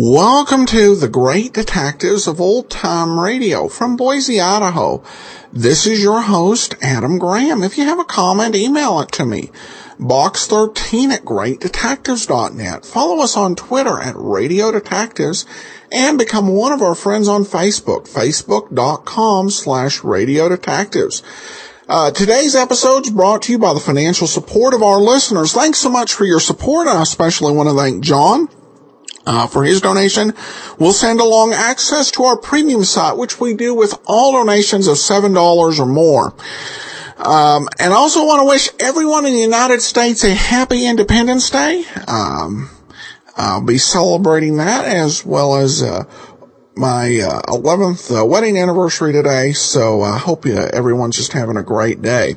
Welcome to the Great Detectives of Old Time Radio from Boise, Idaho. This is your host, Adam Graham. If you have a comment, email it to me. Box13 at greatdetectives.net. Follow us on Twitter at Radio Detectives and become one of our friends on Facebook, facebook.com slash Radio Detectives. Uh, today's episode is brought to you by the financial support of our listeners. Thanks so much for your support. I especially want to thank John uh, for his donation. We'll send along access to our premium site, which we do with all donations of $7 or more. Um, and I also want to wish everyone in the United States a happy Independence Day. Um, I'll be celebrating that as well as uh, my uh, 11th uh, wedding anniversary today. So I hope everyone's just having a great day.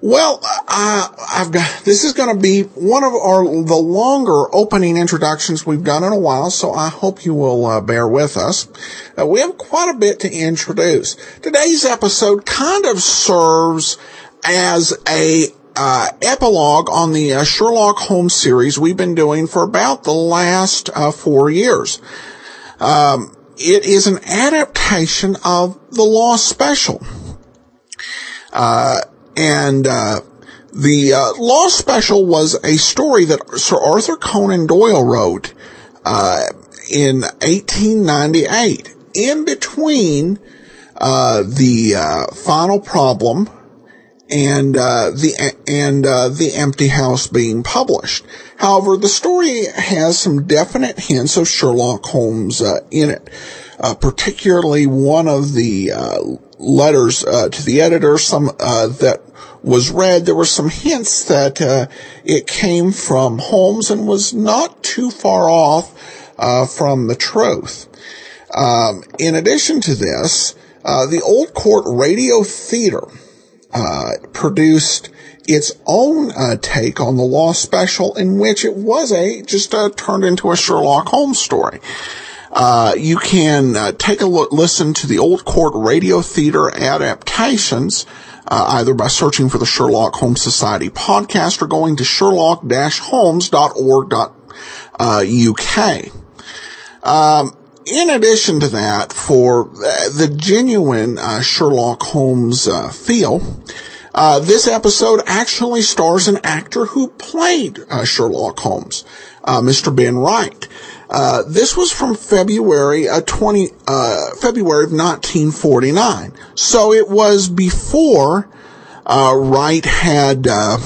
Well, I've got, this is going to be one of our, the longer opening introductions we've done in a while, so I hope you will uh, bear with us. Uh, we have quite a bit to introduce. Today's episode kind of serves as a uh, epilogue on the uh, Sherlock Holmes series we've been doing for about the last uh, four years. Um, it is an adaptation of the Lost Special. Uh, and uh, the uh, Lost Special was a story that Sir Arthur Conan Doyle wrote uh, in 1898, in between uh, the uh, Final Problem and uh, the and the Empty House being published. However, the story has some definite hints of Sherlock Holmes in it. particularly one of the letters to the editor, some that was read, there were some hints that uh, it came from Holmes and was not too far off uh, from the truth. Um, in addition to this, uh, the Old Court Radio Theater uh, produced its own uh, take on the Lost Special, in which it was a just uh, turned into a Sherlock Holmes story. Uh, you can uh, take a look, listen to the Old Court Radio Theater adaptations uh, either by searching for the Sherlock Holmes Society podcast or going to sherlock-holmes.org.uk. Um, in addition to that, for the genuine uh, Sherlock Holmes uh, feel, uh, this episode actually stars an actor who played uh, Sherlock Holmes, uh, Mr. Ben Wright. Uh, this was from February uh, 20 uh, February of 1949. So it was before uh, Wright had uh,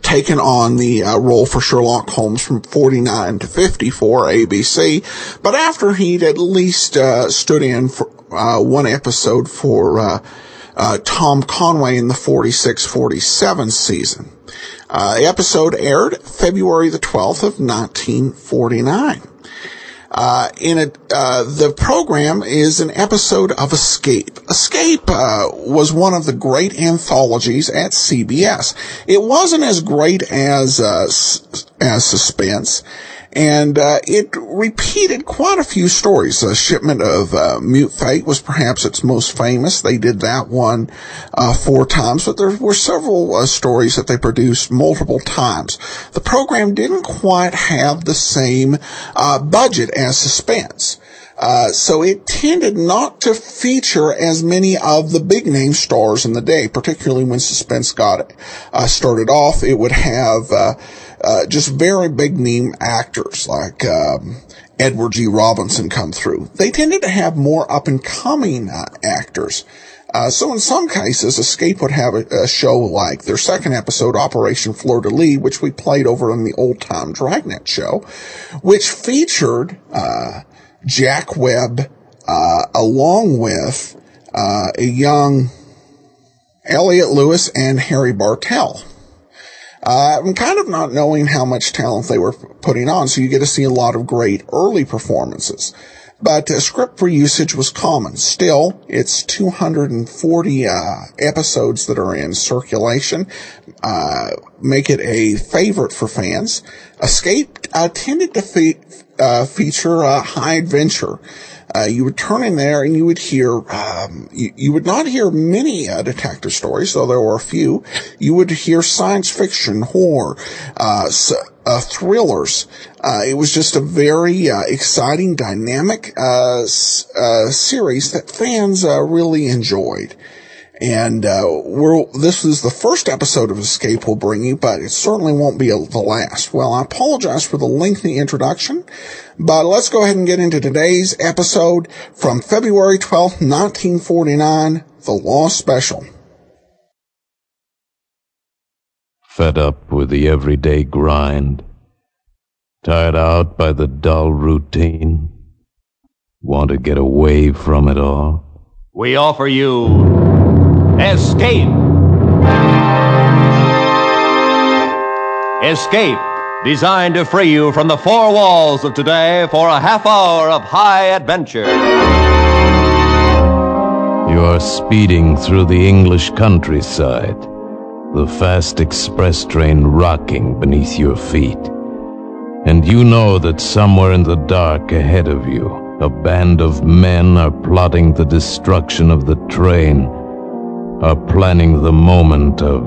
taken on the role for Sherlock Holmes from 49 to 54 ABC, but after he'd at least stood in for one episode for Tom Conway in the 46-47 season. Uh, the episode aired February the 12th of 1949. Uh, in a, uh, the program is an episode of Escape. Escape uh, was one of the great anthologies at CBS. It wasn't as great as uh, as Suspense, and uh, it repeated quite a few stories. A shipment of uh, Mute Fate was perhaps its most famous. They did that one uh, four times, but there were several uh, stories that they produced multiple times. The program didn't quite have the same uh, budget as Suspense. Uh, so it tended not to feature as many of the big name stars in the day, particularly when Suspense got uh, started off. It would have uh, uh, just very big name actors like um, Edward G. Robinson come through. They tended to have more up and coming uh, actors. Uh, so in some cases, Escape would have a, a, show like their second episode, Operation Fleur de Lis, which we played over on the old time Dragnet show, which featured uh, Jack Webb uh, along with uh, a young Elliott Lewis and Harry Bartell. Uh, I'm kind of not knowing how much talent they were putting on, so you get to see a lot of great early performances. but uh, script for usage was common. Still, it's 240 uh, episodes that are in circulation, uh, make it a favorite for fans. Escape uh, tended to fe- uh, feature high adventure. Uh, you would turn in there and you would hear, um, you, you, would not hear many uh, detective stories, though there were a few. You would hear science fiction, horror, uh, uh thrillers. Uh, it was just a very uh, exciting, dynamic series that fans really enjoyed. And uh, we're, this is the first episode of Escape we'll bring you, but it certainly won't be a, the last. Well, I apologize for the lengthy introduction, but let's go ahead and get into today's episode from February 12th, 1949, The Lost Special. Fed up with the everyday grind, tired out by the dull routine, want to get away from it all? We offer you Escape. Escape, designed to free you from the four walls of today for a half hour of high adventure. You are speeding through the English countryside, the fast express train rocking beneath your feet. And you know that somewhere in the dark ahead of you, a band of men are plotting the destruction of the train are planning the moment of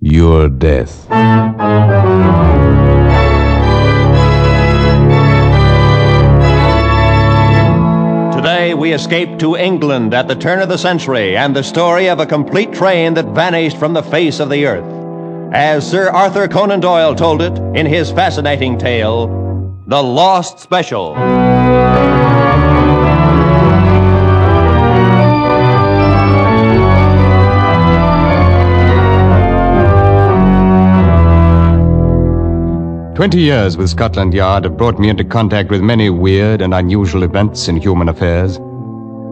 your death. Today we escape to England at the turn of the century and the story of a complete train that vanished from the face of the earth. As Sir Arthur Conan Doyle told it in his fascinating tale, The Lost Special. Twenty years with Scotland Yard have brought me into contact with many weird and unusual events in human affairs,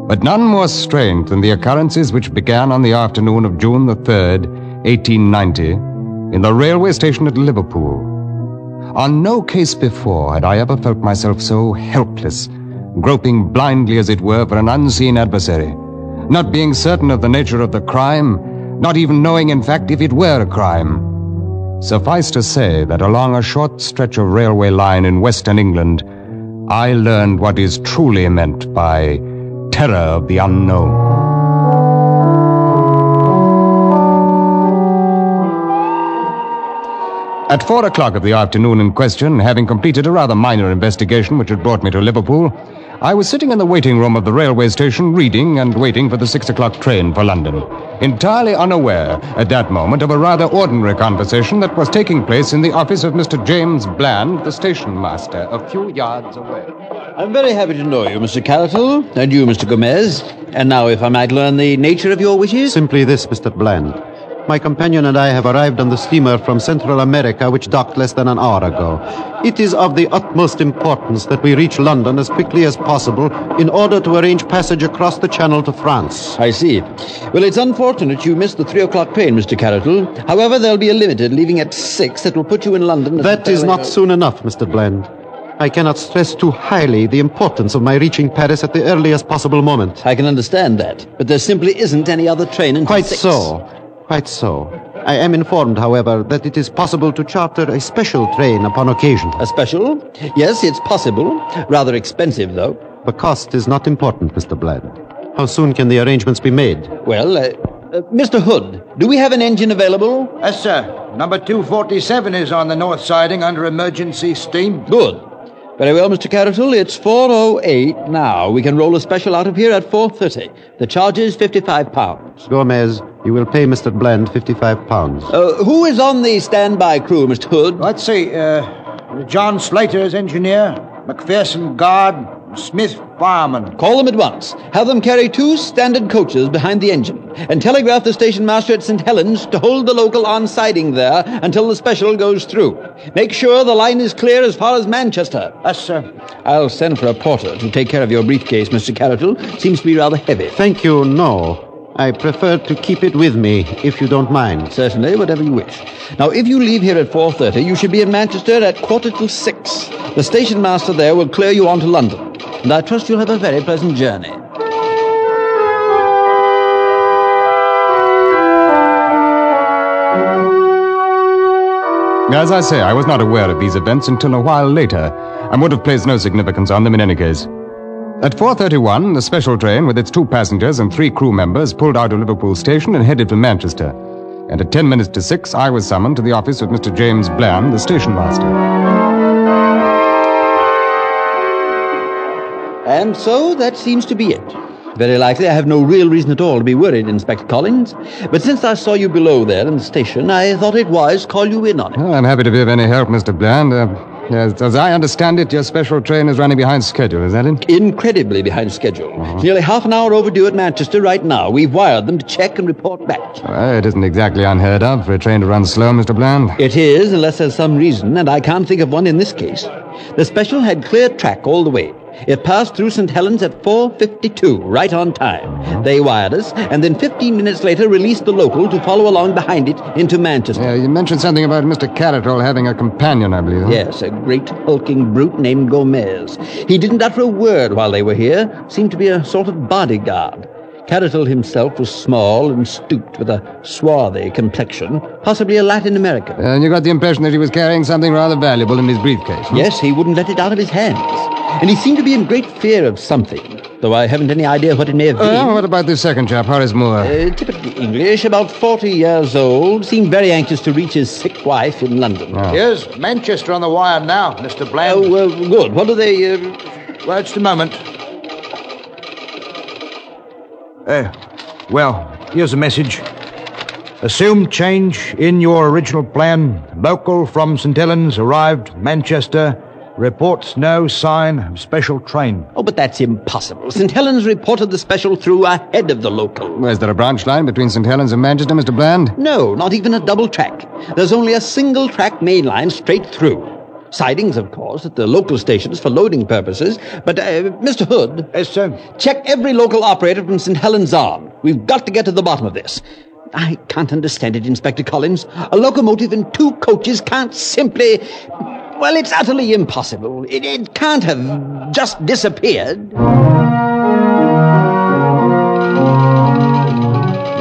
but none more strange than the occurrences which began on the afternoon of June the 3rd, 1890, in the railway station at Liverpool. On no case before had I ever felt myself so helpless, groping blindly, as it were, for an unseen adversary, not being certain of the nature of the crime, not even knowing, in fact, if it were a crime. Suffice to say that along a short stretch of railway line in western England, I learned what is truly meant by terror of the unknown. At four o'clock of the afternoon in question, having completed a rather minor investigation which had brought me to Liverpool, I was sitting in the waiting room of the railway station reading and waiting for the six o'clock train for London, entirely unaware at that moment of a rather ordinary conversation that was taking place in the office of Mr. James Bland, the station master, a few yards away. I'm very happy to know you, Mr. Carroll, and you, Mr. Gomez. And now, if I might learn the nature of your wishes? Simply this, Mr. Bland. My companion and I have arrived on the steamer from Central America, which docked less than an hour ago. It is of the utmost importance that we reach London as quickly as possible in order to arrange passage across the Channel to France. I see. Well, it's unfortunate you missed the three o'clock train, Mr. Carroll. However, there'll be a limited leaving at six that will put you in London. That is not soon enough, Mr. Bland. I cannot stress too highly the importance of my reaching Paris at the earliest possible moment. I can understand that, but there simply isn't any other train until Quite six. so. Quite so. I am informed, however, that it is possible to charter a special train upon occasion. A special? Yes, it's possible. Rather expensive, though. The cost is not important, Mr. Bland. How soon can the arrangements be made? Well, uh, uh, Mr. Hood, do we have an engine available? Yes, sir. Number 247 is on the north siding under emergency steam. Good. Very well, Mr. Carroll. It's 4.08 now. We can roll a special out of here at 4.30. The charge is 55 pounds. Gomez, you will pay Mr. Bland 55 pounds. Uh, who is on the standby crew, Mr. Hood? Let's see. Uh, John Slater is engineer, McPherson guard, Smith fireman. Call them at once. Have them carry two standard coaches behind the engine, and telegraph the station master at St. Helens to hold the local on siding there until the special goes through. Make sure the line is clear as far as Manchester. Yes, sir. I'll send for a porter to take care of your briefcase, Mr. Carroll. Seems to be rather heavy. Thank you, no. I prefer to keep it with me, if you don't mind. Certainly, whatever you wish. Now, if you leave here at 4.30, you should be in Manchester at quarter to six. The station master there will clear you on to London. and I trust you'll have a very pleasant journey. As I say, I was not aware of these events until a while later, and would have placed no significance on them in any case. At 4.31, the special train with its two passengers and three crew members pulled out of Liverpool station and headed for Manchester. And at 10 minutes to 6, I was summoned to the office of Mr. James Bland, the station master. And so that seems to be it. Very likely I have no real reason at all to be worried, Inspector Collins. But since I saw you below there in the station, I thought it wise to call you in on it. Well, I'm happy to be of any help, Mr. Bland. Uh, as, as I understand it, your special train is running behind schedule, is that it? Incredibly behind schedule. It's nearly half an hour overdue at Manchester right now. We've wired them to check and report back. Well, it isn't exactly unheard of for a train to run slow, Mr. Bland. It is, unless there's some reason, and I can't think of one in this case. The special had clear track all the way. It passed through St. Helens at 4.52, right on time. They wired us, and then 15 minutes later released the local to follow along behind it into Manchester. Yeah, you mentioned something about Mr. Caratal having a companion, I believe. huh? Yes, a great hulking brute named Gomez. He didn't utter a word while they were here, seemed to be a sort of bodyguard. Carroll himself was small and stooped with a swarthy complexion, possibly a Latin American. And you got the impression that he was carrying something rather valuable in his briefcase. hmm? Yes, he wouldn't let it out of his hands. And he seemed to be in great fear of something, though I haven't any idea what it may have been. Uh, what about this second chap, Horace Moore? Uh, typically English, about 40 years old, seemed very anxious to reach his sick wife in London. Here's Manchester on the wire now, Mr. Bland. Oh, well, good. What do they. Uh... Well, just a moment. Uh, well, here's a message. Assumed change in your original plan. Local from St. Helens arrived Manchester. Reports no sign of special train. Oh, but that's impossible. St. Helens reported the special through ahead of the local. Is there a branch line between St. Helens and Manchester, Mr. Bland? No, not even a double track. There's only a single track main line straight through. Sidings, of course, at the local stations for loading purposes. But, uh, Mr. Hood, Yes, sir. check every local operator from St. Helens on. We've got to get to the bottom of this. I can't understand it, Inspector Collins. A locomotive and two coaches can't simply. Well, it's utterly impossible. It, it can't have just disappeared.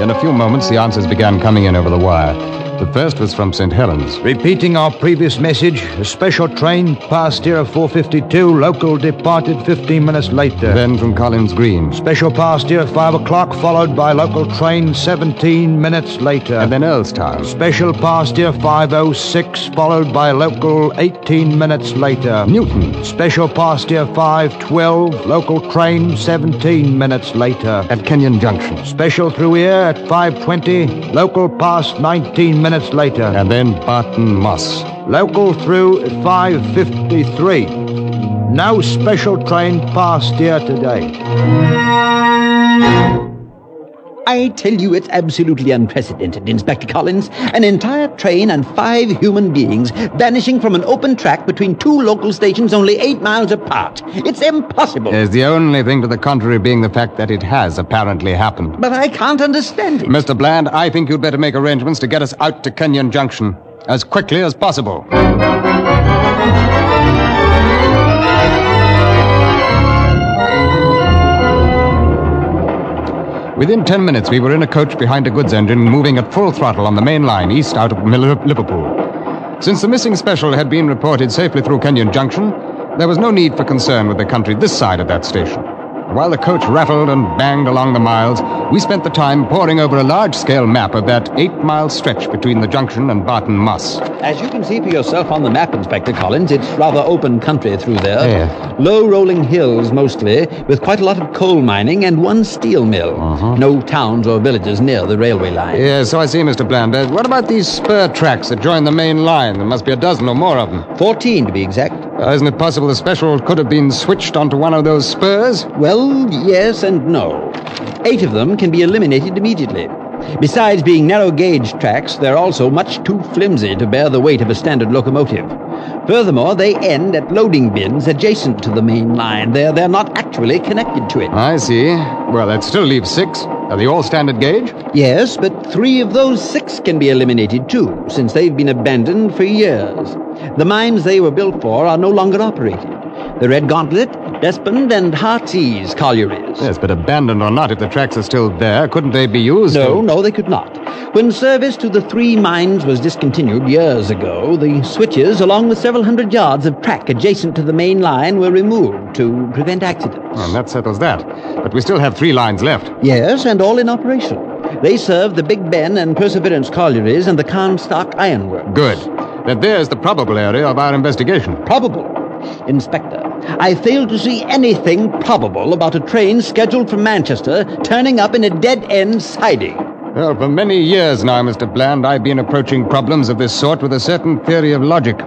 In a few moments, the answers began coming in over the wire. The first was from St. Helens. Repeating our previous message, a special train passed here at 452. Local departed 15 minutes later. Then from Collins Green. Special passed here at 5 o'clock, followed by local train 17 minutes later. And then Earlstown. Special passed here 506, followed by local 18 minutes later. Newton. Special passed here 512, local train 17 minutes later. At Kenyon Junction. Special through here at 520, local passed 19 minutes later. And then Barton Moss. Local through at 553. No special train passed here today. I tell you, it's absolutely unprecedented, Inspector Collins. An entire train and five human beings vanishing from an open track between two local stations only eight miles apart. It's impossible. There's the only thing to the contrary being the fact that it has apparently happened. But I can't understand it. Mr. Bland, I think you'd better make arrangements to get us out to Kenyon Junction as quickly as possible. Within ten minutes, we were in a coach behind a goods engine moving at full throttle on the main line east out of Liverpool. Since the missing special had been reported safely through Kenyon Junction, there was no need for concern with the country this side of that station. While the coach rattled and banged along the miles, we spent the time poring over a large scale map of that eight mile stretch between the junction and Barton Moss. As you can see for yourself on the map, Inspector Collins, it's rather open country through there. Yeah. Low rolling hills mostly, with quite a lot of coal mining and one steel mill. Uh-huh. No towns or villages near the railway line. Yeah, so I see, Mr. Bland. What about these spur tracks that join the main line? There must be a dozen or more of them. Fourteen to be exact. Isn't it possible the special could have been switched onto one of those spurs? Well, yes and no. Eight of them can be eliminated immediately. Besides being narrow gauge tracks, they're also much too flimsy to bear the weight of a standard locomotive. Furthermore, they end at loading bins adjacent to the main line. They're, they're not actually connected to it. I see. Well, that still leaves six. Are they all standard gauge? Yes, but three of those six can be eliminated too, since they've been abandoned for years. The mines they were built for are no longer operated. The Red Gauntlet, Despond, and Heartsease collieries. Yes, but abandoned or not, if the tracks are still there, couldn't they be used? No, to- no, they could not. When service to the three mines was discontinued years ago, the switches, along with several hundred yards of track adjacent to the main line, were removed to prevent accidents. And that settles that. But we still have three lines left. Yes, and all in operation. They serve the Big Ben and Perseverance collieries and the Carnstock Ironworks. Good. Then there's the probable area of our investigation. Probable. Inspector, I fail to see anything probable about a train scheduled for Manchester turning up in a dead end siding. Well, for many years now, Mr. Bland, I've been approaching problems of this sort with a certain theory of logic.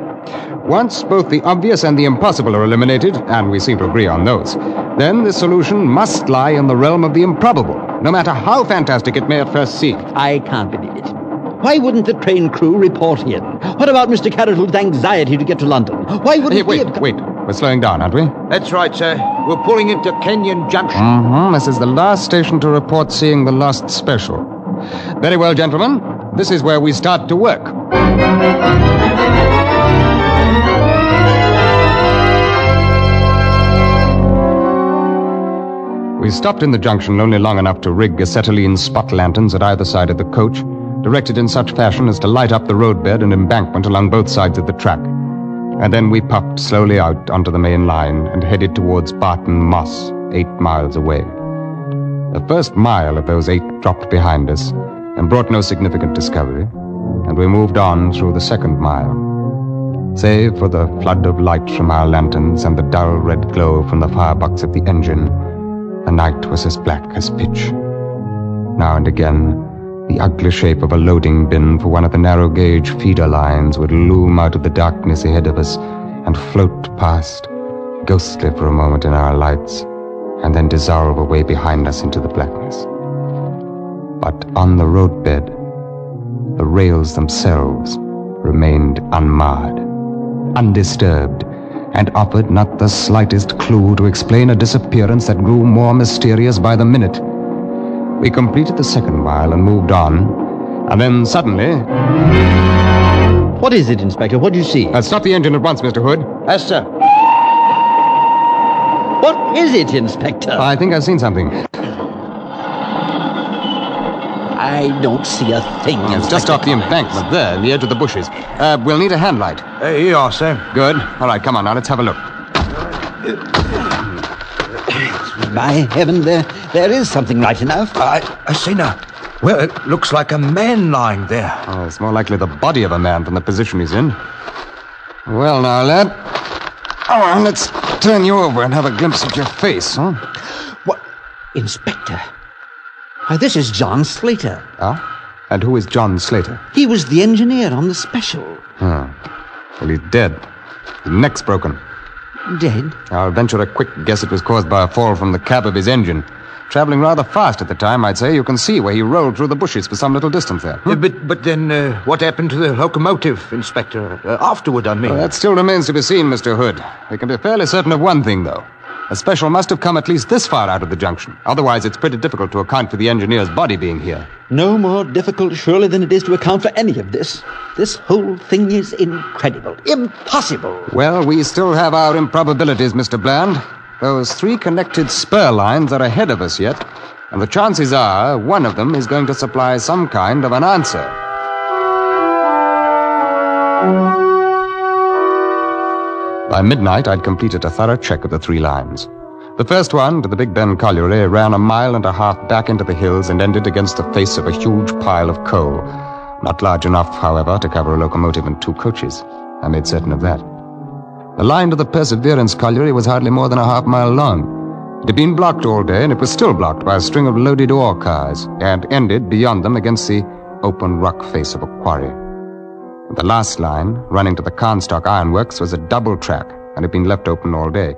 Once both the obvious and the impossible are eliminated, and we seem to agree on those, then the solution must lie in the realm of the improbable, no matter how fantastic it may at first seem. I can't believe it. Why wouldn't the train crew report in? What about Mr. Carroll's anxiety to get to London? Why wouldn't Hey, he wait, have wait. We're slowing down, aren't we? That's right, sir. We're pulling into Kenyon Junction. Mm-hmm. This is the last station to report seeing the lost Special. Very well, gentlemen. This is where we start to work. We stopped in the junction only long enough to rig acetylene spot lanterns at either side of the coach, directed in such fashion as to light up the roadbed and embankment along both sides of the track. And then we puffed slowly out onto the main line and headed towards Barton Moss, eight miles away. The first mile of those eight dropped behind us and brought no significant discovery, and we moved on through the second mile. Save for the flood of light from our lanterns and the dull red glow from the firebox of the engine, the night was as black as pitch. Now and again, the ugly shape of a loading bin for one of the narrow gauge feeder lines would loom out of the darkness ahead of us and float past, ghostly for a moment in our lights, and then dissolve away behind us into the blackness. But on the roadbed, the rails themselves remained unmarred, undisturbed, and offered not the slightest clue to explain a disappearance that grew more mysterious by the minute. We completed the second mile and moved on, and then suddenly. What is it, Inspector? What do you see? Uh, stop the engine at once, Mr. Hood. Yes, sir. What is it, Inspector? I think I've seen something. I don't see a thing. It's just off the embankment there, in the edge of the bushes. Uh, we'll need a hand light. Uh, here you are, sir. Good. All right, come on now, let's have a look. By heaven, there, there is something right enough. I, I see now. Well, it looks like a man lying there. Oh, it's more likely the body of a man from the position he's in. Well, now, lad. Come on, let's turn you over and have a glimpse of your face, huh? What? Inspector. Why, this is John Slater. Ah? And who is John Slater? He was the engineer on the special. Huh. Well, he's dead. His neck's broken. Dead? I'll venture a quick guess it was caused by a fall from the cab of his engine. Traveling rather fast at the time, I'd say. You can see where he rolled through the bushes for some little distance there. Uh, but, but then, uh, what happened to the locomotive, Inspector? Uh, afterward, I mean. Well, that still remains to be seen, Mr. Hood. We can be fairly certain of one thing, though. A special must have come at least this far out of the junction. Otherwise, it's pretty difficult to account for the engineer's body being here. No more difficult, surely, than it is to account for any of this. This whole thing is incredible. Impossible. Well, we still have our improbabilities, Mr. Bland. Those three connected spur lines are ahead of us yet, and the chances are one of them is going to supply some kind of an answer. By midnight, I'd completed a thorough check of the three lines. The first one, to the Big Ben colliery, ran a mile and a half back into the hills and ended against the face of a huge pile of coal. Not large enough, however, to cover a locomotive and two coaches. I made certain of that. The line to the Perseverance colliery was hardly more than a half mile long. It had been blocked all day, and it was still blocked by a string of loaded ore cars, and ended beyond them against the open rock face of a quarry. The last line, running to the Carnstock Ironworks, was a double track and had been left open all day.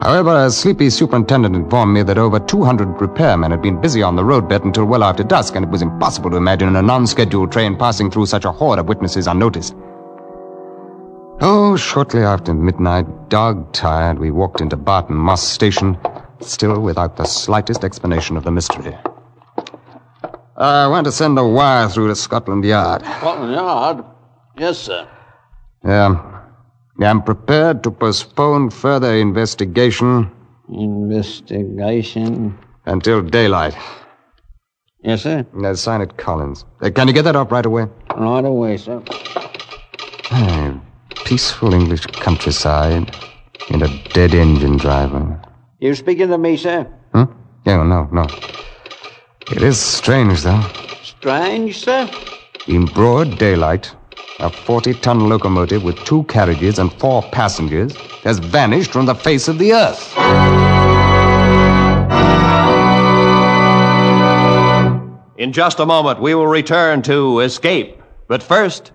However, a sleepy superintendent informed me that over 200 repairmen had been busy on the roadbed until well after dusk, and it was impossible to imagine a non-scheduled train passing through such a horde of witnesses unnoticed. Oh, shortly after midnight, dog-tired, we walked into Barton Moss Station, still without the slightest explanation of the mystery. I want to send a wire through to Scotland Yard. Scotland Yard? Yes, sir. Yeah. I am prepared to postpone further investigation Investigation. until daylight. Yes, sir. Now, sign it, Collins. Uh, can you get that up right away? Right away, sir. Ah, peaceful English countryside and a dead engine driver. You speaking to me, sir? Huh? Yeah, no, no. It is strange, though. Strange, sir? In broad daylight, a 40 ton locomotive with two carriages and four passengers has vanished from the face of the earth. In just a moment, we will return to Escape. But first,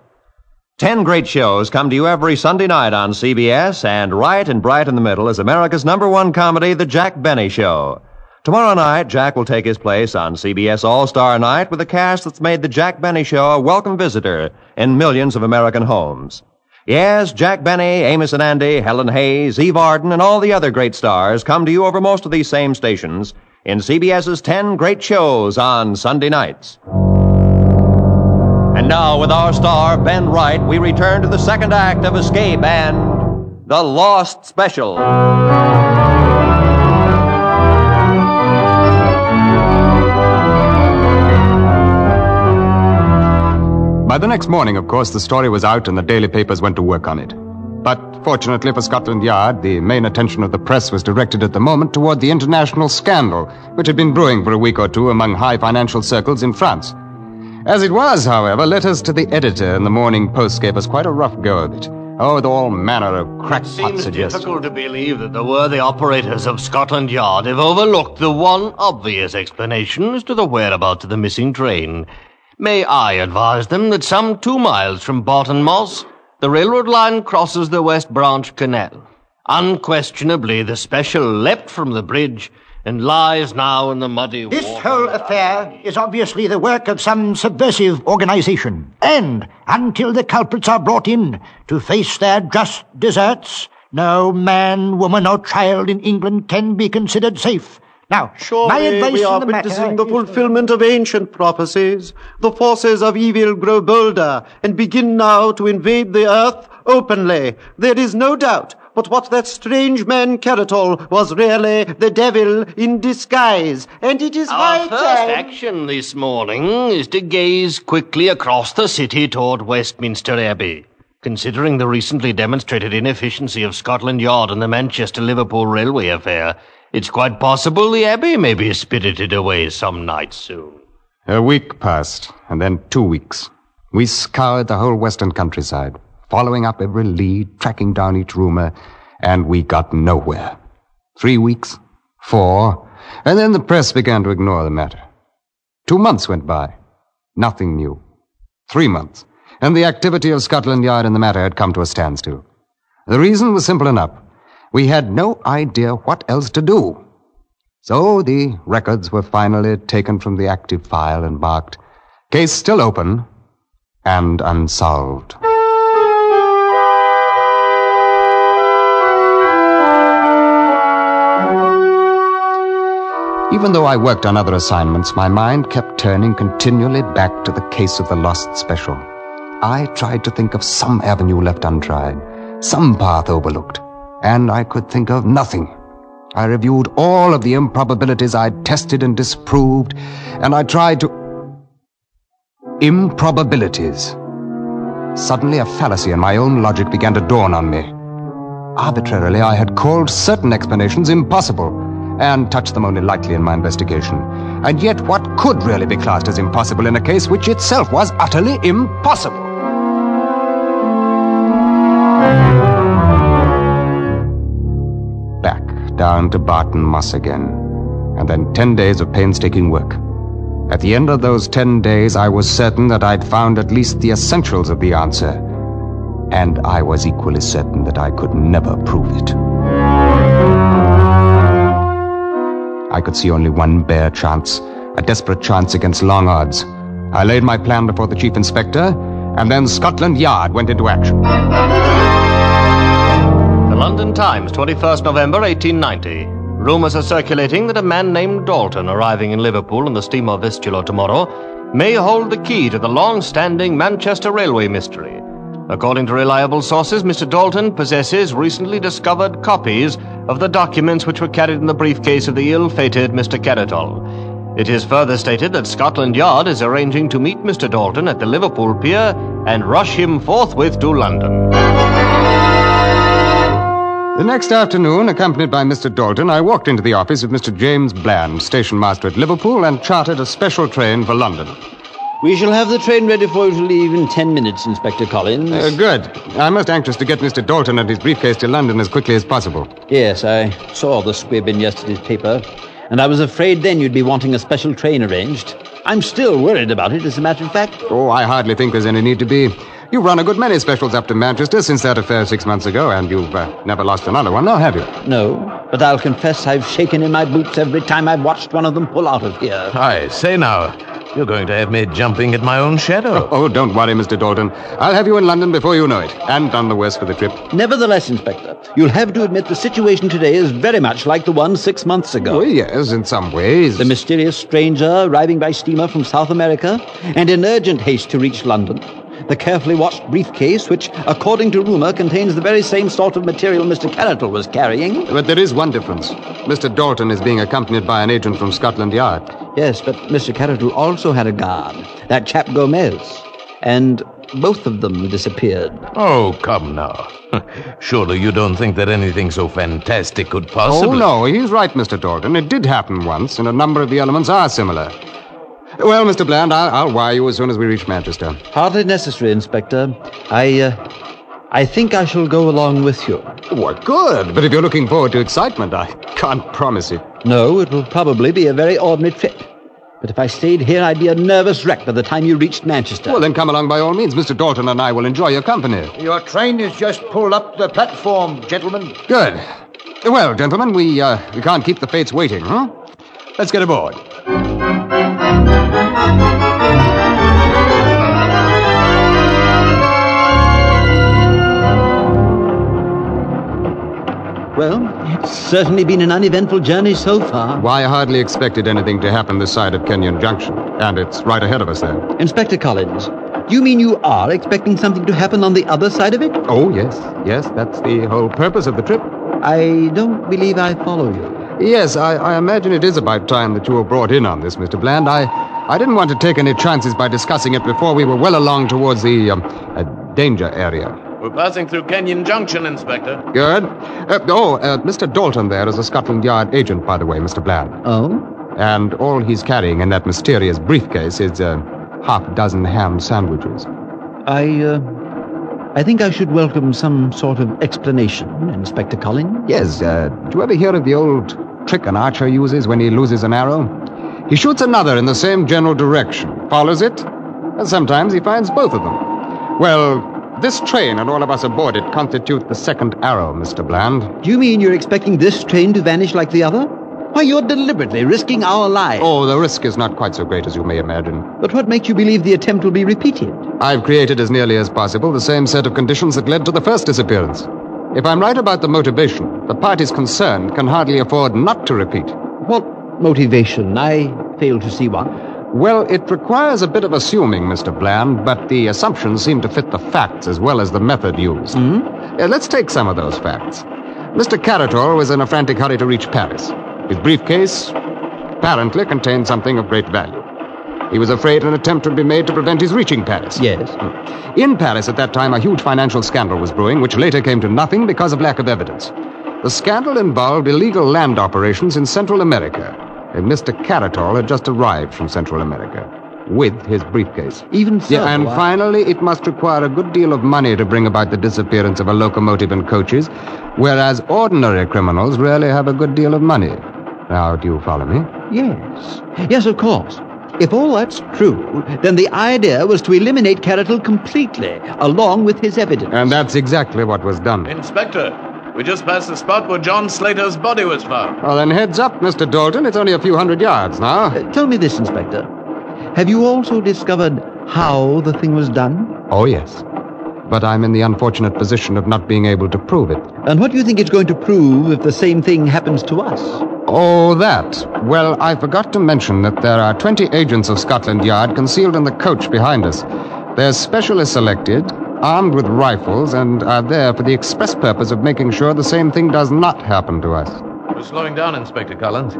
10 great shows come to you every Sunday night on CBS, and right and bright in the middle is America's number one comedy, The Jack Benny Show. Tomorrow night, Jack will take his place on CBS All Star Night with a cast that's made The Jack Benny Show a welcome visitor in millions of American homes. Yes, Jack Benny, Amos and Andy, Helen Hayes, Eve Arden, and all the other great stars come to you over most of these same stations in CBS's 10 great shows on Sunday nights. And now, with our star, Ben Wright, we return to the second act of Escape and The Lost Special. By the next morning, of course, the story was out and the daily papers went to work on it. But fortunately for Scotland Yard, the main attention of the press was directed at the moment toward the international scandal, which had been brewing for a week or two among high financial circles in France. As it was, however, letters to the editor in the Morning Post gave us quite a rough go of it. Oh, with all manner of crackpot Seems suggestions. difficult to believe that the worthy operators of Scotland Yard have overlooked the one obvious explanation as to the whereabouts of the missing train. May I advise them that some two miles from Barton Moss, the railroad line crosses the West Branch Canal. Unquestionably, the special leapt from the bridge and lies now in the muddy This water. whole affair is obviously the work of some subversive organization. And until the culprits are brought in to face their just deserts, no man, woman, or child in England can be considered safe. Now, my advice we are in the matter witnessing the fulfillment of ancient prophecies. The forces of evil grow bolder and begin now to invade the earth openly. There is no doubt but what that strange man Caratal was really the devil in disguise, and it is high Our first action this morning is to gaze quickly across the city toward Westminster Abbey. Considering the recently demonstrated inefficiency of Scotland Yard and the Manchester Liverpool railway affair, it's quite possible the Abbey may be spirited away some night soon. A week passed, and then two weeks. We scoured the whole western countryside, following up every lead, tracking down each rumor, and we got nowhere. Three weeks, four, and then the press began to ignore the matter. Two months went by. Nothing new. Three months, and the activity of Scotland Yard in the matter had come to a standstill. The reason was simple enough. We had no idea what else to do. So the records were finally taken from the active file and marked case still open and unsolved. Even though I worked on other assignments, my mind kept turning continually back to the case of the lost special. I tried to think of some avenue left untried, some path overlooked, and I could think of nothing. I reviewed all of the improbabilities I'd tested and disproved, and I tried to. Improbabilities. Suddenly, a fallacy in my own logic began to dawn on me. Arbitrarily, I had called certain explanations impossible and touched them only lightly in my investigation. And yet, what could really be classed as impossible in a case which itself was utterly impossible? Down to Barton Moss again, and then ten days of painstaking work. At the end of those ten days, I was certain that I'd found at least the essentials of the answer, and I was equally certain that I could never prove it. I could see only one bare chance, a desperate chance against long odds. I laid my plan before the chief inspector, and then Scotland Yard went into action. London Times, 21st November 1890. Rumours are circulating that a man named Dalton, arriving in Liverpool on the steamer Vistula tomorrow, may hold the key to the long standing Manchester Railway mystery. According to reliable sources, Mr. Dalton possesses recently discovered copies of the documents which were carried in the briefcase of the ill fated Mr. Caratal. It is further stated that Scotland Yard is arranging to meet Mr. Dalton at the Liverpool pier and rush him forthwith to London. The next afternoon, accompanied by Mr. Dalton, I walked into the office of Mr. James Bland, station master at Liverpool, and chartered a special train for London. We shall have the train ready for you to leave in ten minutes, Inspector Collins. Uh, good. I'm most anxious to get Mr. Dalton and his briefcase to London as quickly as possible. Yes, I saw the squib in yesterday's paper, and I was afraid then you'd be wanting a special train arranged. I'm still worried about it, as a matter of fact. Oh, I hardly think there's any need to be. You've run a good many specials up to Manchester since that affair six months ago, and you've uh, never lost another one, now have you? No, but I'll confess I've shaken in my boots every time I've watched one of them pull out of here. I say now, you're going to have me jumping at my own shadow. Oh, don't worry, Mr. Dalton. I'll have you in London before you know it, and none the worse for the trip. Nevertheless, Inspector, you'll have to admit the situation today is very much like the one six months ago. Oh, yes, in some ways. The mysterious stranger arriving by steamer from South America and in urgent haste to reach London. The carefully watched briefcase, which, according to rumor, contains the very same sort of material Mr. Carroll was carrying. But there is one difference. Mr. Dalton is being accompanied by an agent from Scotland Yard. Yes, but Mr. Carroll also had a guard, that chap Gomez. And both of them disappeared. Oh, come now. Surely you don't think that anything so fantastic could possibly. Oh, no, he's right, Mr. Dalton. It did happen once, and a number of the elements are similar. Well, Mr. Bland, I'll, I'll wire you as soon as we reach Manchester. Hardly necessary, Inspector. I, uh, I think I shall go along with you. What good? But if you're looking forward to excitement, I can't promise it. No, it will probably be a very ordinary trip. But if I stayed here, I'd be a nervous wreck by the time you reached Manchester. Well, then come along by all means. Mr. Dalton and I will enjoy your company. Your train has just pulled up the platform, gentlemen. Good. Well, gentlemen, we, uh, we can't keep the fates waiting, huh? Let's get aboard. Well, it's certainly been an uneventful journey so far. Why, I hardly expected anything to happen this side of Kenyon Junction. And it's right ahead of us there. Inspector Collins, do you mean you are expecting something to happen on the other side of it? Oh, yes. Yes, that's the whole purpose of the trip. I don't believe I follow you. Yes, I, I imagine it is about time that you were brought in on this, Mr. Bland. I, I didn't want to take any chances by discussing it before we were well along towards the um, uh, danger area. We're passing through Kenyon Junction, Inspector. Good. Uh, oh, uh, Mr. Dalton there is a Scotland Yard agent, by the way, Mr. Bland. Oh? And all he's carrying in that mysterious briefcase is a half dozen ham sandwiches. I, uh, I think I should welcome some sort of explanation, Inspector Collins. Yes, uh, do you ever hear of the old trick an archer uses when he loses an arrow? He shoots another in the same general direction, follows it, and sometimes he finds both of them. Well, this train and all of us aboard it constitute the second arrow, Mr. Bland. Do you mean you're expecting this train to vanish like the other? Why, you're deliberately risking our lives. Oh, the risk is not quite so great as you may imagine. But what makes you believe the attempt will be repeated? I've created as nearly as possible the same set of conditions that led to the first disappearance. If I'm right about the motivation, the parties concerned can hardly afford not to repeat. What motivation? I fail to see one. Well, it requires a bit of assuming, Mr. Bland, but the assumptions seem to fit the facts as well as the method used. Mm-hmm. Uh, let's take some of those facts. Mr. Caratal was in a frantic hurry to reach Paris. His briefcase apparently contained something of great value. He was afraid an attempt would be made to prevent his reaching Paris. Yes. In Paris at that time, a huge financial scandal was brewing, which later came to nothing because of lack of evidence. The scandal involved illegal land operations in Central America, and Mr. Caratal had just arrived from Central America with his briefcase. Even so. Yeah, and I- finally, it must require a good deal of money to bring about the disappearance of a locomotive and coaches, whereas ordinary criminals rarely have a good deal of money. Now, do you follow me? Yes. Yes, of course. If all that's true, then the idea was to eliminate Caratal completely, along with his evidence. And that's exactly what was done. Inspector, we just passed the spot where John Slater's body was found. Well, then heads up, Mr. Dalton. It's only a few hundred yards now. Uh, tell me this, Inspector. Have you also discovered how the thing was done? Oh, yes. But I'm in the unfortunate position of not being able to prove it. And what do you think it's going to prove if the same thing happens to us? Oh, that. Well, I forgot to mention that there are 20 agents of Scotland Yard concealed in the coach behind us. They're specially selected, armed with rifles and are there for the express purpose of making sure the same thing does not happen to us. We're slowing down, Inspector Collins.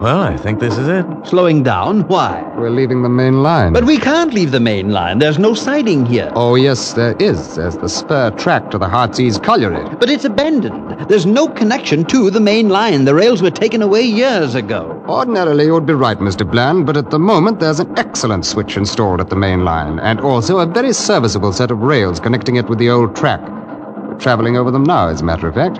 Well, I think this is it. Slowing down? Why? We're leaving the main line. But we can't leave the main line. There's no siding here. Oh, yes, there is. There's the spur track to the Heartsease colliery. But it's abandoned. There's no connection to the main line. The rails were taken away years ago. Ordinarily, you would be right, Mr. Bland, but at the moment there's an excellent switch installed at the main line, and also a very serviceable set of rails connecting it with the old track. We're traveling over them now, as a matter of fact.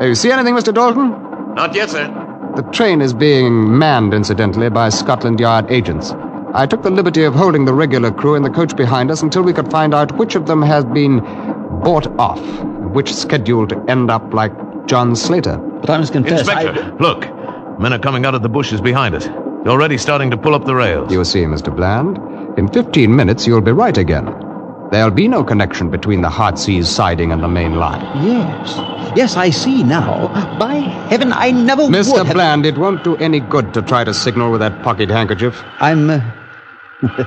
Uh, you see anything, Mr. Dalton? Not yet, sir. The train is being manned, incidentally, by Scotland Yard agents. I took the liberty of holding the regular crew in the coach behind us until we could find out which of them has been bought off, which scheduled to end up like John Slater. But I must confess. Inspector, I... look. Men are coming out of the bushes behind us. They're already starting to pull up the rails. You see, Mr. Bland, in 15 minutes you'll be right again. There'll be no connection between the Heartsease siding and the main line. Yes. Yes, I see now. By heaven, I never Mr. would have... Bland, it won't do any good to try to signal with that pocket handkerchief. I'm. Uh...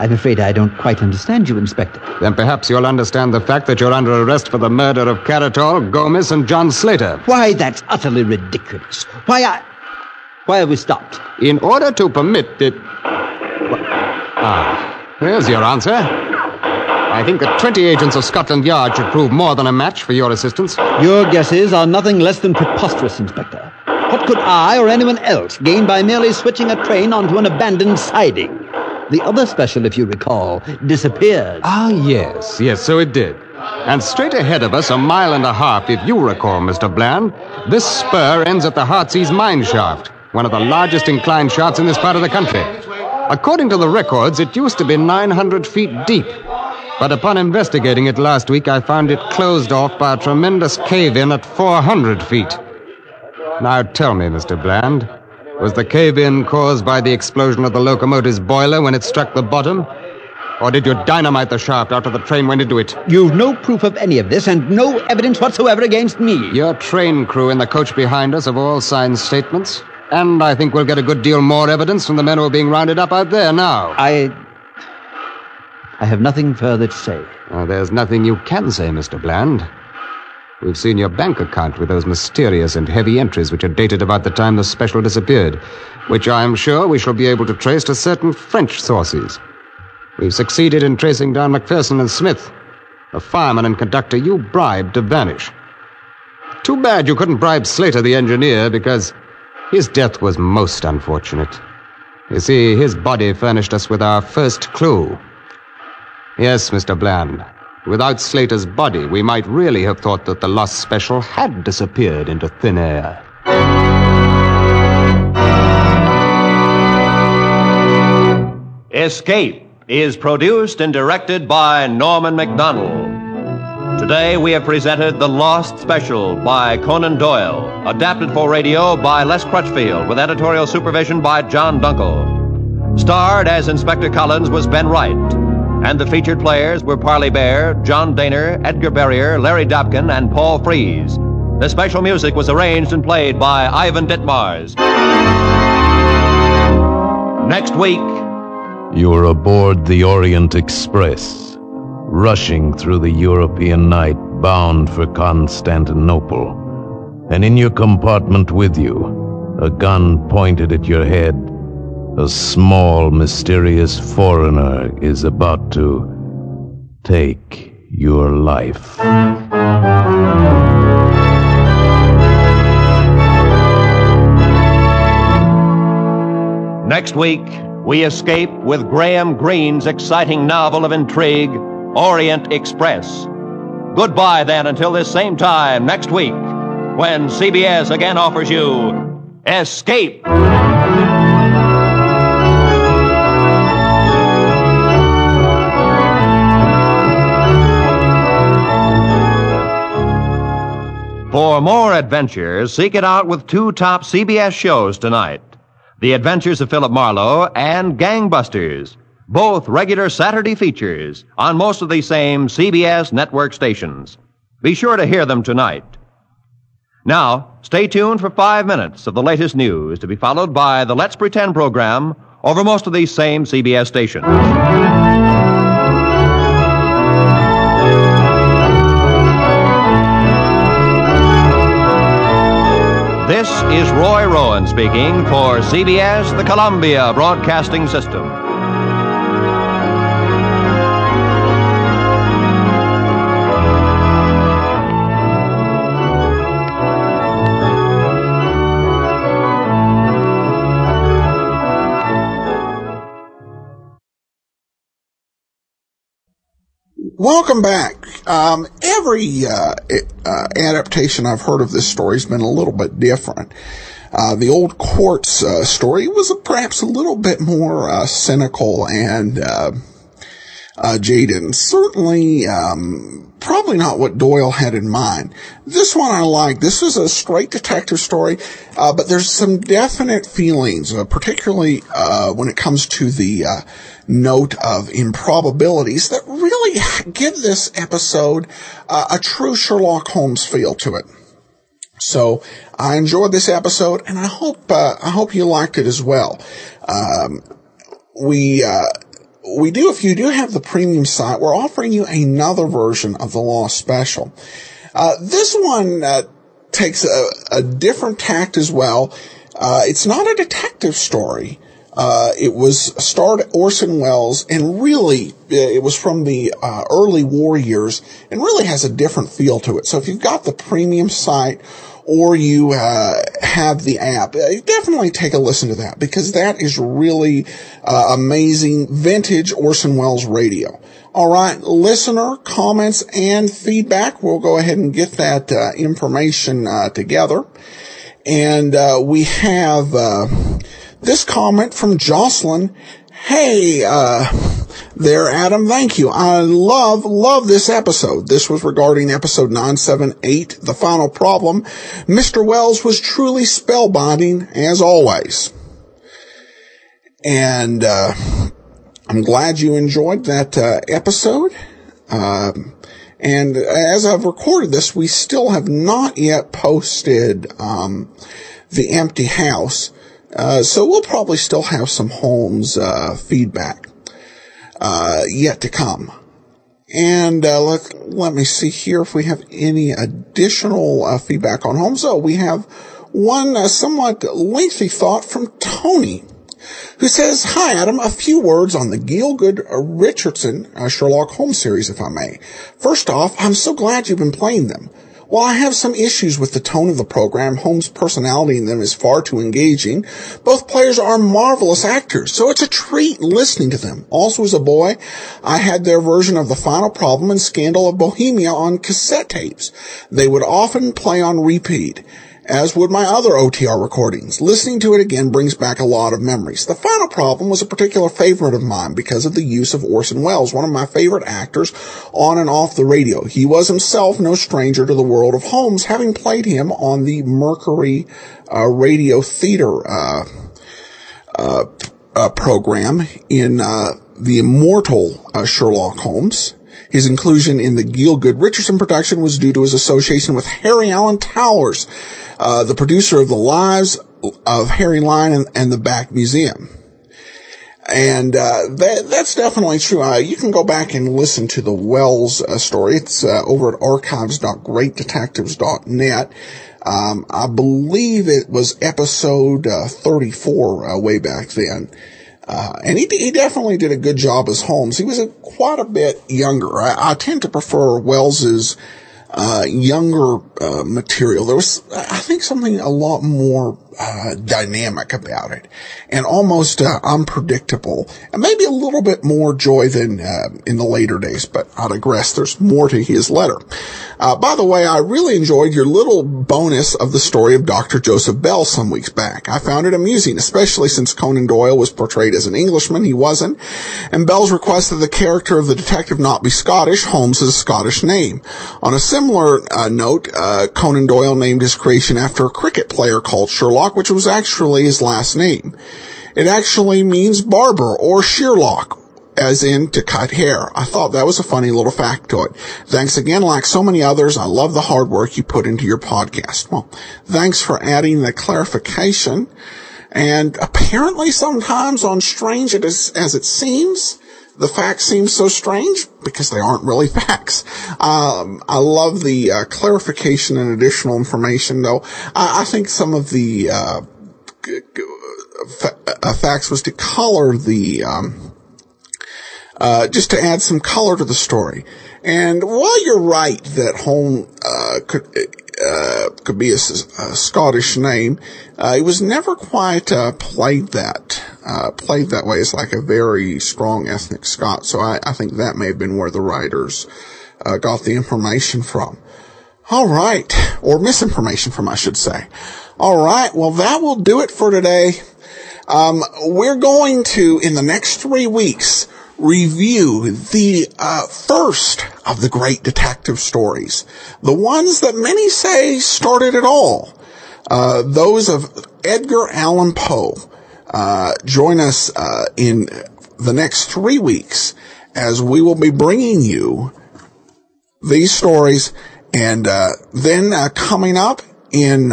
I'm afraid I don't quite understand you, Inspector. Then perhaps you'll understand the fact that you're under arrest for the murder of Caratal, Gomez, and John Slater. Why, that's utterly ridiculous. Why, I. Why have we stopped? In order to permit it. Ah, there's your answer. I think that 20 agents of Scotland Yard should prove more than a match for your assistance. Your guesses are nothing less than preposterous, Inspector. What could I or anyone else gain by merely switching a train onto an abandoned siding? The other special, if you recall, disappeared. Ah, yes, yes, so it did. And straight ahead of us, a mile and a half, if you recall, Mr. Bland, this spur ends at the Heartsease mine shaft, one of the largest inclined shafts in this part of the country. According to the records, it used to be 900 feet deep. But upon investigating it last week, I found it closed off by a tremendous cave in at 400 feet. Now tell me, Mr. Bland, was the cave in caused by the explosion of the locomotive's boiler when it struck the bottom? Or did you dynamite the shaft after the train went into it? You've no proof of any of this and no evidence whatsoever against me. Your train crew in the coach behind us have all signed statements. And I think we'll get a good deal more evidence from the men who are being rounded up out there now. I. I have nothing further to say. Uh, there's nothing you can say, Mr. Bland. We've seen your bank account with those mysterious and heavy entries which are dated about the time the special disappeared, which I'm sure we shall be able to trace to certain French sources. We've succeeded in tracing down McPherson and Smith, the fireman and conductor you bribed to vanish. Too bad you couldn't bribe Slater, the engineer, because his death was most unfortunate. You see, his body furnished us with our first clue. Yes, Mr. Bland. Without Slater's body, we might really have thought that the lost special had disappeared into thin air. Escape is produced and directed by Norman Macdonnell. Today we have presented The Lost Special by Conan Doyle, adapted for radio by Les Crutchfield, with editorial supervision by John Dunkel. Starred as Inspector Collins was Ben Wright, and the featured players were Parley Baer, John Dehner, Edgar Barrier, Larry Dobkin, and Paul Frees. The special music was arranged and played by Ivan Ditmars. Next week, You're aboard the Orient Express, rushing through the European night bound for Constantinople. And in your compartment with you, a gun pointed at your head, a small, mysterious foreigner is about to take your life. Next week, we escape with Graham Greene's exciting novel of intrigue, Orient Express. Goodbye, then, until this same time next week, when CBS again offers you Escape. For more adventures, seek it out with two top CBS shows tonight The Adventures of Philip Marlowe and Gangbusters, both regular Saturday features on most of the same CBS network stations. Be sure to hear them tonight. Now, stay tuned for five minutes of the latest news to be followed by the Let's Pretend program over most of these same CBS stations. Is Roy Rowan speaking for CBS, the Columbia Broadcasting System. Welcome back. Um, every uh, uh, adaptation I've heard of this story has been a little bit different. Uh, the old Quartz uh, story was perhaps a little bit more uh, cynical and uh, jaded. Certainly, um, probably not what Doyle had in mind. This one I like. This is a straight detective story, but there's some definite feelings, particularly when it comes to the note of improbabilities that really give this episode uh, a true Sherlock Holmes feel to it. So I enjoyed this episode, and I hope uh, I hope you liked it as well. Um, we uh, we do if you do have the premium site, we're offering you another version of the Lost Special. Uh, this one uh, takes a, a, different tact as well. Uh, it's not a detective story. Uh, it was starred Orson Welles and really uh, it was from the uh, early war years and really has a different feel to it. So if you've got the premium site or you uh, have the app, uh, definitely take a listen to that because that is really uh, amazing vintage Orson Welles radio. All right, listener comments and feedback. We'll go ahead and get that information together. And we have this comment from Jocelyn. Hey, uh, there, Adam. Thank you. I love, love this episode. This was regarding episode 978, The Final Problem. Mr. Welles was truly spellbinding as always. And, uh, I'm glad you enjoyed that, uh, episode. Um, and as I've recorded this, we still have not yet posted, um, the empty house. Uh, so we'll probably still have some Holmes uh, feedback uh, yet to come. And uh, let let me see here if we have any additional uh, feedback on Holmes. Oh, we have one somewhat lengthy thought from Tony, who says, "Hi, Adam. A few words on the Gielgud Richardson Sherlock Holmes series, if I may. First off, I'm so glad you've been playing them." While I have some issues with the tone of the program, Holmes' personality in them is far too engaging. Both players are marvelous actors, so it's a treat listening to them. Also, as a boy, I had their version of The Final Problem and Scandal of Bohemia on cassette tapes. They would often play on repeat as would my other OTR recordings. Listening to it again brings back a lot of memories. The final problem was a particular favorite of mine because of the use of Orson Welles, one of my favorite actors on and off the radio. He was himself no stranger to the world of Holmes, having played him on the Mercury uh, radio theater uh, uh, uh program in uh, the immortal uh, Sherlock Holmes. His inclusion in the Gielgud Richardson production was due to his association with Harry Alan Towers, uh, the producer of the Lives of Harry Lime and, and the Black Museum. And uh, that, that's definitely true. Uh, you can go back and listen to the Welles uh, story. It's uh, over at archives.greatdetectives.net. Um, I believe it was episode uh, 34 uh, way back then. And he, he definitely did a good job as Holmes. He was a, quite a bit younger. I, I tend to prefer Welles's uh, younger uh, material. There was, I think, something a lot more uh, dynamic about it, and almost uh, unpredictable, and maybe a little bit more joy than uh, in the later days. But I digress. There's more to his letter. Uh, by the way, I really enjoyed your little bonus of the story of Dr. Joseph Bell some weeks back. I found it amusing, especially since Conan Doyle was portrayed as an Englishman. He wasn't, and Bell's request that the character of the detective not be Scottish. Holmes is a Scottish name. On a similar uh, note, uh, Conan Doyle named his creation after a cricket player called Sherlock, which was actually his last name. It actually means barber or shearlock, as in to cut hair. I thought that was a funny little factoid. Thanks again. Like so many others, I love the hard work you put into your podcast. Well, thanks for adding the clarification. And apparently sometimes on Strange as it seems, the facts seem so strange because they aren't really facts. Um, I love the uh, clarification and additional information, though. I, I think some of the uh, uh, facts was to color the. Um, uh, just to add some color to the story. And while you're right that Hone uh, could uh, could be a, a Scottish name, uh, it was never quite uh, played that uh, played that way. It's like a very strong ethnic Scot. So I, I think that may have been where the writers uh, got the information from. All right, or misinformation from, I should say. All right, well that will do it for today. Um, we're going to in the next three weeks review the uh, first of the great detective stories, the ones that many say started it all, uh, those of Edgar Allan Poe. Uh, join us uh, in the next three weeks as we will be bringing you these stories, and uh, then uh, coming up in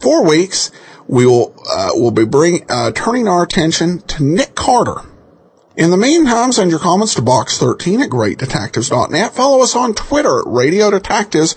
four weeks, we will will be bring turning our attention to Nick Carter. In the meantime, send your comments to box13 at greatdetectives.net. Follow us on Twitter at Radio Detectives